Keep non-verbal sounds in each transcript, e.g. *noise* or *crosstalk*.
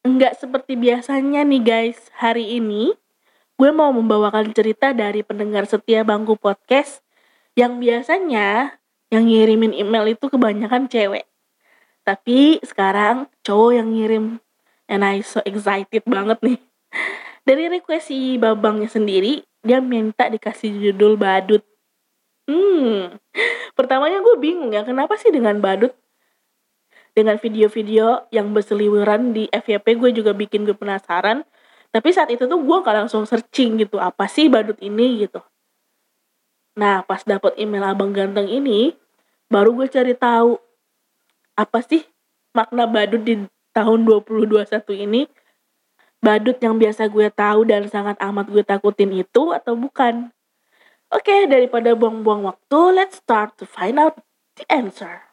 Enggak seperti biasanya nih guys, hari ini gue mau membawakan cerita dari pendengar setia Bangku Podcast yang biasanya yang ngirimin email itu kebanyakan cewek. Tapi sekarang cowok yang ngirim and I so excited banget nih. Dari request si Babangnya sendiri, dia minta dikasih judul badut. Hmm, pertamanya gue bingung ya, kenapa sih dengan badut? Dengan video-video yang berseliweran di FYP gue juga bikin gue penasaran. Tapi saat itu tuh gue gak langsung searching gitu, apa sih badut ini gitu. Nah, pas dapet email abang ganteng ini, baru gue cari tahu apa sih makna badut di tahun 2021 ini. Badut yang biasa gue tahu dan sangat amat gue takutin itu atau bukan? Oke, daripada buang-buang waktu, let's start to find out the answer.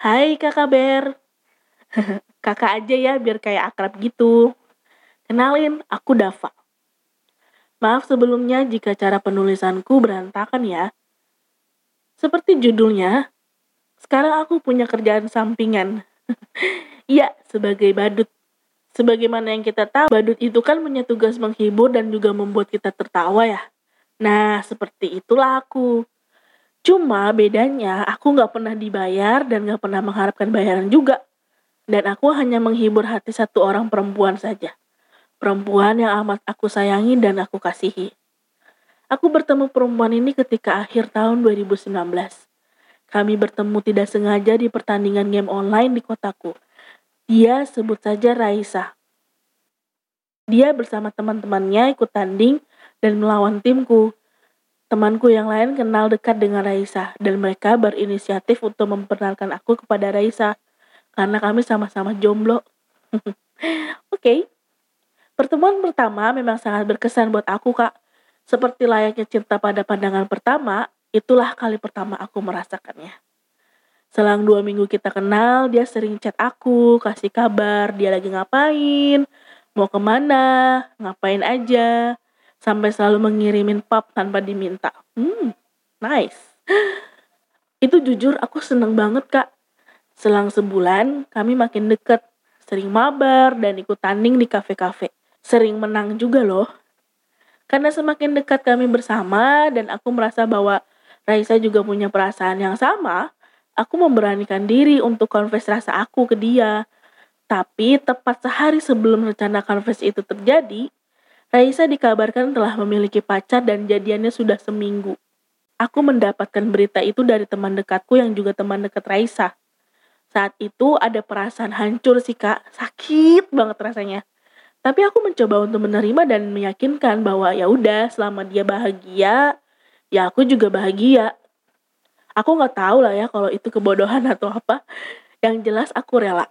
Hai kakak Ber. *laughs* kakak aja ya biar kayak akrab gitu. Kenalin, aku Dava. Maaf sebelumnya jika cara penulisanku berantakan ya. Seperti judulnya, sekarang aku punya kerjaan sampingan. *laughs* Iya, sebagai badut. Sebagaimana yang kita tahu, badut itu kan punya tugas menghibur dan juga membuat kita tertawa ya. Nah, seperti itulah aku. Cuma bedanya aku nggak pernah dibayar dan nggak pernah mengharapkan bayaran juga. Dan aku hanya menghibur hati satu orang perempuan saja. Perempuan yang amat aku sayangi dan aku kasihi. Aku bertemu perempuan ini ketika akhir tahun 2019. Kami bertemu tidak sengaja di pertandingan game online di kotaku. Dia sebut saja Raisa. Dia bersama teman-temannya ikut tanding dan melawan timku. Temanku yang lain kenal dekat dengan Raisa dan mereka berinisiatif untuk memperkenalkan aku kepada Raisa karena kami sama-sama jomblo. *laughs* Oke. okay. Pertemuan pertama memang sangat berkesan buat aku, Kak. Seperti layaknya cinta pada pandangan pertama, itulah kali pertama aku merasakannya. Selang dua minggu kita kenal, dia sering chat aku, kasih kabar dia lagi ngapain, mau ke mana, ngapain aja, sampai selalu mengirimin pap tanpa diminta. Hmm, nice. Itu jujur aku seneng banget kak. Selang sebulan kami makin deket, sering mabar dan ikut tanding di kafe-kafe. Sering menang juga loh. Karena semakin dekat kami bersama dan aku merasa bahwa Raisa juga punya perasaan yang sama, aku memberanikan diri untuk confess rasa aku ke dia. Tapi tepat sehari sebelum rencana confess itu terjadi, Raisa dikabarkan telah memiliki pacar dan jadiannya sudah seminggu. Aku mendapatkan berita itu dari teman dekatku yang juga teman dekat Raisa. Saat itu ada perasaan hancur sih kak, sakit banget rasanya. Tapi aku mencoba untuk menerima dan meyakinkan bahwa ya udah selama dia bahagia, ya aku juga bahagia aku nggak tahu lah ya kalau itu kebodohan atau apa yang jelas aku rela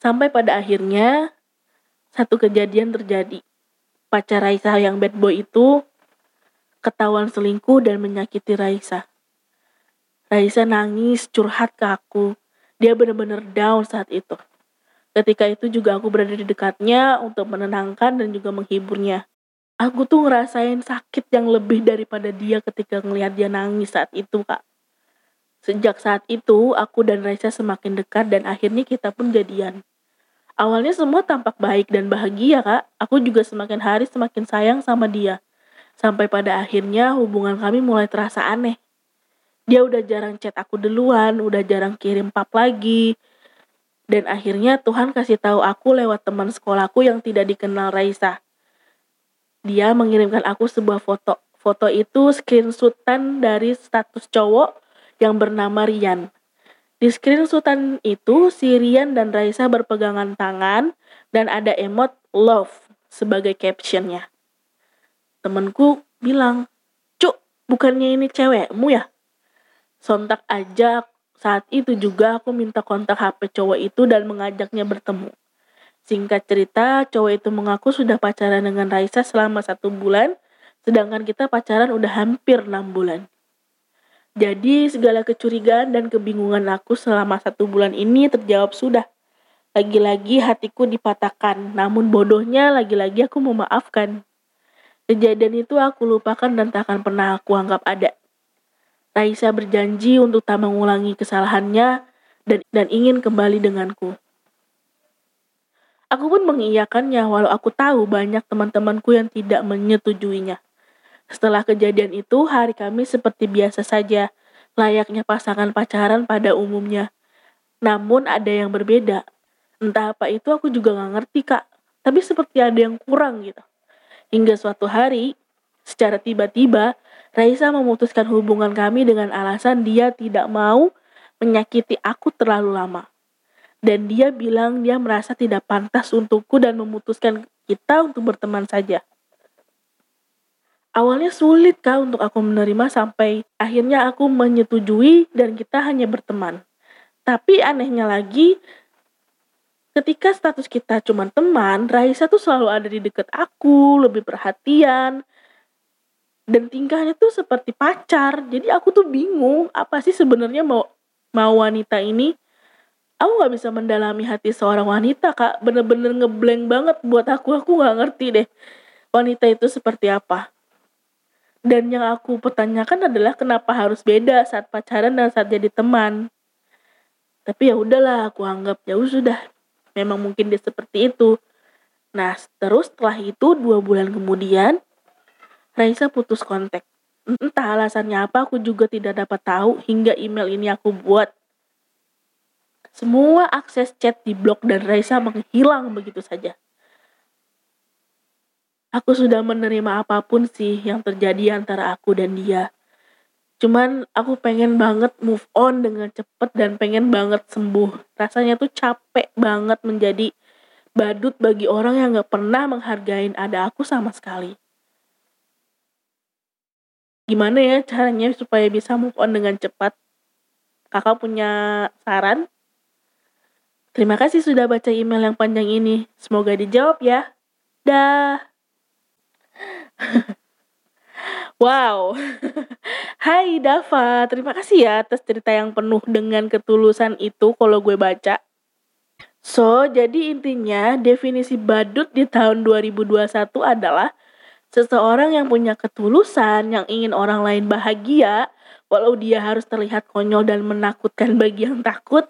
sampai pada akhirnya satu kejadian terjadi pacar Raisa yang bad boy itu ketahuan selingkuh dan menyakiti Raisa Raisa nangis curhat ke aku dia benar-benar down saat itu ketika itu juga aku berada di dekatnya untuk menenangkan dan juga menghiburnya aku tuh ngerasain sakit yang lebih daripada dia ketika ngelihat dia nangis saat itu kak. Sejak saat itu, aku dan Raisa semakin dekat dan akhirnya kita pun jadian. Awalnya semua tampak baik dan bahagia kak, aku juga semakin hari semakin sayang sama dia. Sampai pada akhirnya hubungan kami mulai terasa aneh. Dia udah jarang chat aku duluan, udah jarang kirim pap lagi. Dan akhirnya Tuhan kasih tahu aku lewat teman sekolahku yang tidak dikenal Raisa dia mengirimkan aku sebuah foto. Foto itu screenshotan dari status cowok yang bernama Rian. Di screenshotan itu, si Rian dan Raisa berpegangan tangan dan ada emot love sebagai captionnya. Temenku bilang, Cuk, bukannya ini cewekmu ya? Sontak aja saat itu juga aku minta kontak HP cowok itu dan mengajaknya bertemu. Singkat cerita, cowok itu mengaku sudah pacaran dengan Raisa selama satu bulan, sedangkan kita pacaran udah hampir enam bulan. Jadi segala kecurigaan dan kebingungan aku selama satu bulan ini terjawab sudah. Lagi-lagi hatiku dipatahkan, namun bodohnya lagi-lagi aku memaafkan. Kejadian itu aku lupakan dan tak akan pernah aku anggap ada. Raisa berjanji untuk tak mengulangi kesalahannya dan, dan ingin kembali denganku. Aku pun mengiyakannya walau aku tahu banyak teman-temanku yang tidak menyetujuinya. Setelah kejadian itu, hari kami seperti biasa saja, layaknya pasangan pacaran pada umumnya. Namun ada yang berbeda. Entah apa itu aku juga gak ngerti kak, tapi seperti ada yang kurang gitu. Hingga suatu hari, secara tiba-tiba, Raisa memutuskan hubungan kami dengan alasan dia tidak mau menyakiti aku terlalu lama dan dia bilang dia merasa tidak pantas untukku dan memutuskan kita untuk berteman saja. Awalnya sulit kak untuk aku menerima sampai akhirnya aku menyetujui dan kita hanya berteman. Tapi anehnya lagi, ketika status kita cuma teman, Raisa tuh selalu ada di dekat aku, lebih perhatian, dan tingkahnya tuh seperti pacar. Jadi aku tuh bingung apa sih sebenarnya mau mau wanita ini aku nggak bisa mendalami hati seorang wanita kak bener-bener ngeblank banget buat aku aku nggak ngerti deh wanita itu seperti apa dan yang aku pertanyakan adalah kenapa harus beda saat pacaran dan saat jadi teman? Tapi ya udahlah aku anggap ya sudah. Memang mungkin dia seperti itu. Nah terus setelah itu dua bulan kemudian Raisa putus kontak. Entah alasannya apa aku juga tidak dapat tahu hingga email ini aku buat. Semua akses chat di blog dan Raisa menghilang begitu saja. Aku sudah menerima apa pun sih yang terjadi antara aku dan dia. Cuman aku pengen banget move on dengan cepet dan pengen banget sembuh. Rasanya tuh capek banget menjadi badut bagi orang yang gak pernah menghargain ada aku sama sekali. Gimana ya caranya supaya bisa move on dengan cepat? Kakak punya saran? Terima kasih sudah baca email yang panjang ini. Semoga dijawab ya. Dah. Wow. *laughs* Hai Dava, terima kasih ya atas cerita yang penuh dengan ketulusan itu kalau gue baca. So, jadi intinya definisi badut di tahun 2021 adalah seseorang yang punya ketulusan, yang ingin orang lain bahagia, walau dia harus terlihat konyol dan menakutkan bagi yang takut,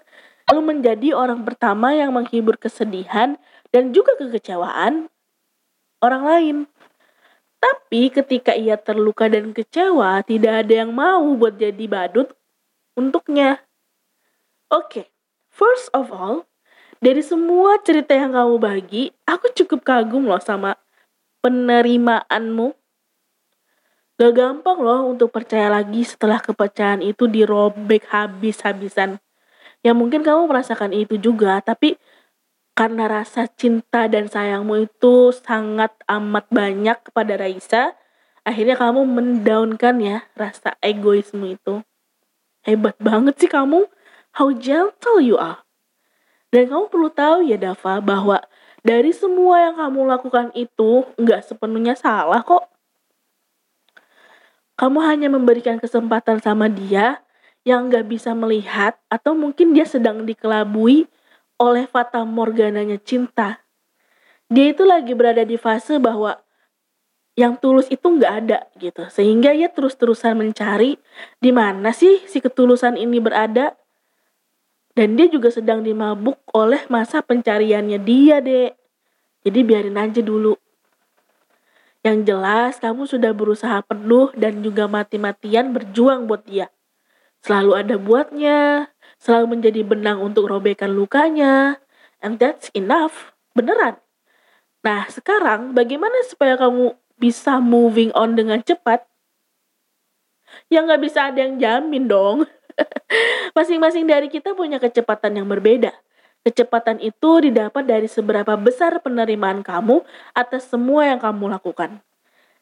lalu menjadi orang pertama yang menghibur kesedihan dan juga kekecewaan orang lain. Tapi ketika ia terluka dan kecewa, tidak ada yang mau buat jadi badut untuknya. Oke, okay, first of all, dari semua cerita yang kamu bagi, aku cukup kagum loh sama penerimaanmu. Gak gampang loh untuk percaya lagi setelah kepercayaan itu dirobek habis-habisan ya mungkin kamu merasakan itu juga tapi karena rasa cinta dan sayangmu itu sangat amat banyak kepada Raisa akhirnya kamu mendaunkan ya rasa egoisme itu. Hebat banget sih kamu. How gentle you are. Dan kamu perlu tahu ya Dava bahwa dari semua yang kamu lakukan itu nggak sepenuhnya salah kok. Kamu hanya memberikan kesempatan sama dia yang nggak bisa melihat atau mungkin dia sedang dikelabui oleh fata morgananya cinta. Dia itu lagi berada di fase bahwa yang tulus itu nggak ada gitu. Sehingga ia terus-terusan mencari di mana sih si ketulusan ini berada. Dan dia juga sedang dimabuk oleh masa pencariannya dia, Dek. Jadi biarin aja dulu. Yang jelas kamu sudah berusaha penuh dan juga mati-matian berjuang buat dia selalu ada buatnya, selalu menjadi benang untuk robekan lukanya, and that's enough, beneran. Nah, sekarang bagaimana supaya kamu bisa moving on dengan cepat? Ya nggak bisa ada yang jamin dong. *laughs* Masing-masing dari kita punya kecepatan yang berbeda. Kecepatan itu didapat dari seberapa besar penerimaan kamu atas semua yang kamu lakukan.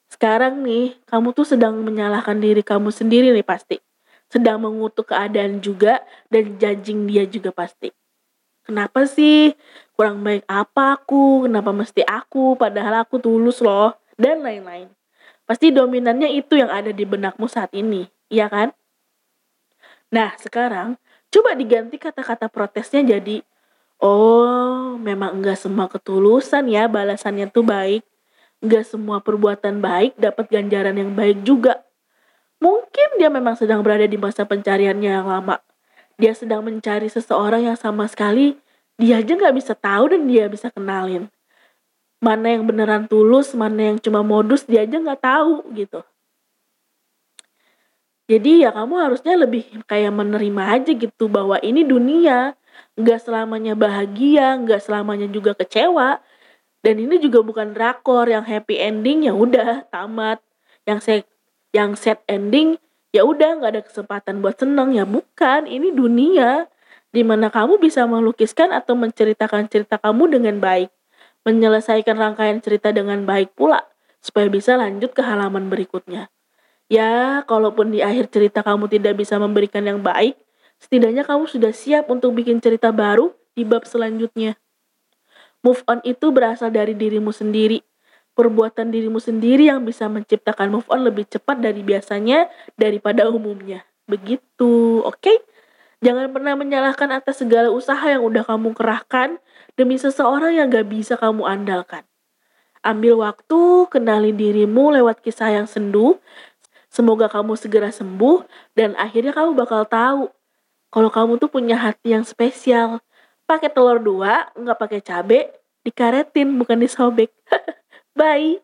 Sekarang nih, kamu tuh sedang menyalahkan diri kamu sendiri nih pasti sedang mengutuk keadaan juga dan judging dia juga pasti. Kenapa sih? Kurang baik apa aku? Kenapa mesti aku? Padahal aku tulus loh. Dan lain-lain. Pasti dominannya itu yang ada di benakmu saat ini. Iya kan? Nah, sekarang coba diganti kata-kata protesnya jadi Oh, memang enggak semua ketulusan ya balasannya tuh baik. Enggak semua perbuatan baik dapat ganjaran yang baik juga. Mungkin dia memang sedang berada di masa pencariannya yang lama. Dia sedang mencari seseorang yang sama sekali dia aja nggak bisa tahu dan dia bisa kenalin. Mana yang beneran tulus mana yang cuma modus dia aja nggak tahu gitu. Jadi ya kamu harusnya lebih kayak menerima aja gitu bahwa ini dunia nggak selamanya bahagia nggak selamanya juga kecewa dan ini juga bukan drakor yang happy ending ya udah tamat. Yang set yang set ending ya udah nggak ada kesempatan buat seneng ya bukan ini dunia di mana kamu bisa melukiskan atau menceritakan cerita kamu dengan baik menyelesaikan rangkaian cerita dengan baik pula supaya bisa lanjut ke halaman berikutnya. Ya, kalaupun di akhir cerita kamu tidak bisa memberikan yang baik, setidaknya kamu sudah siap untuk bikin cerita baru di bab selanjutnya. Move on itu berasal dari dirimu sendiri. Perbuatan dirimu sendiri yang bisa menciptakan move on lebih cepat dari biasanya daripada umumnya. Begitu, oke? Okay? Jangan pernah menyalahkan atas segala usaha yang udah kamu kerahkan demi seseorang yang gak bisa kamu andalkan. Ambil waktu, kenali dirimu lewat kisah yang sendu. Semoga kamu segera sembuh dan akhirnya kamu bakal tahu kalau kamu tuh punya hati yang spesial. Pakai telur dua, nggak pakai cabe, dikaretin bukan disobek. *laughs* Bye.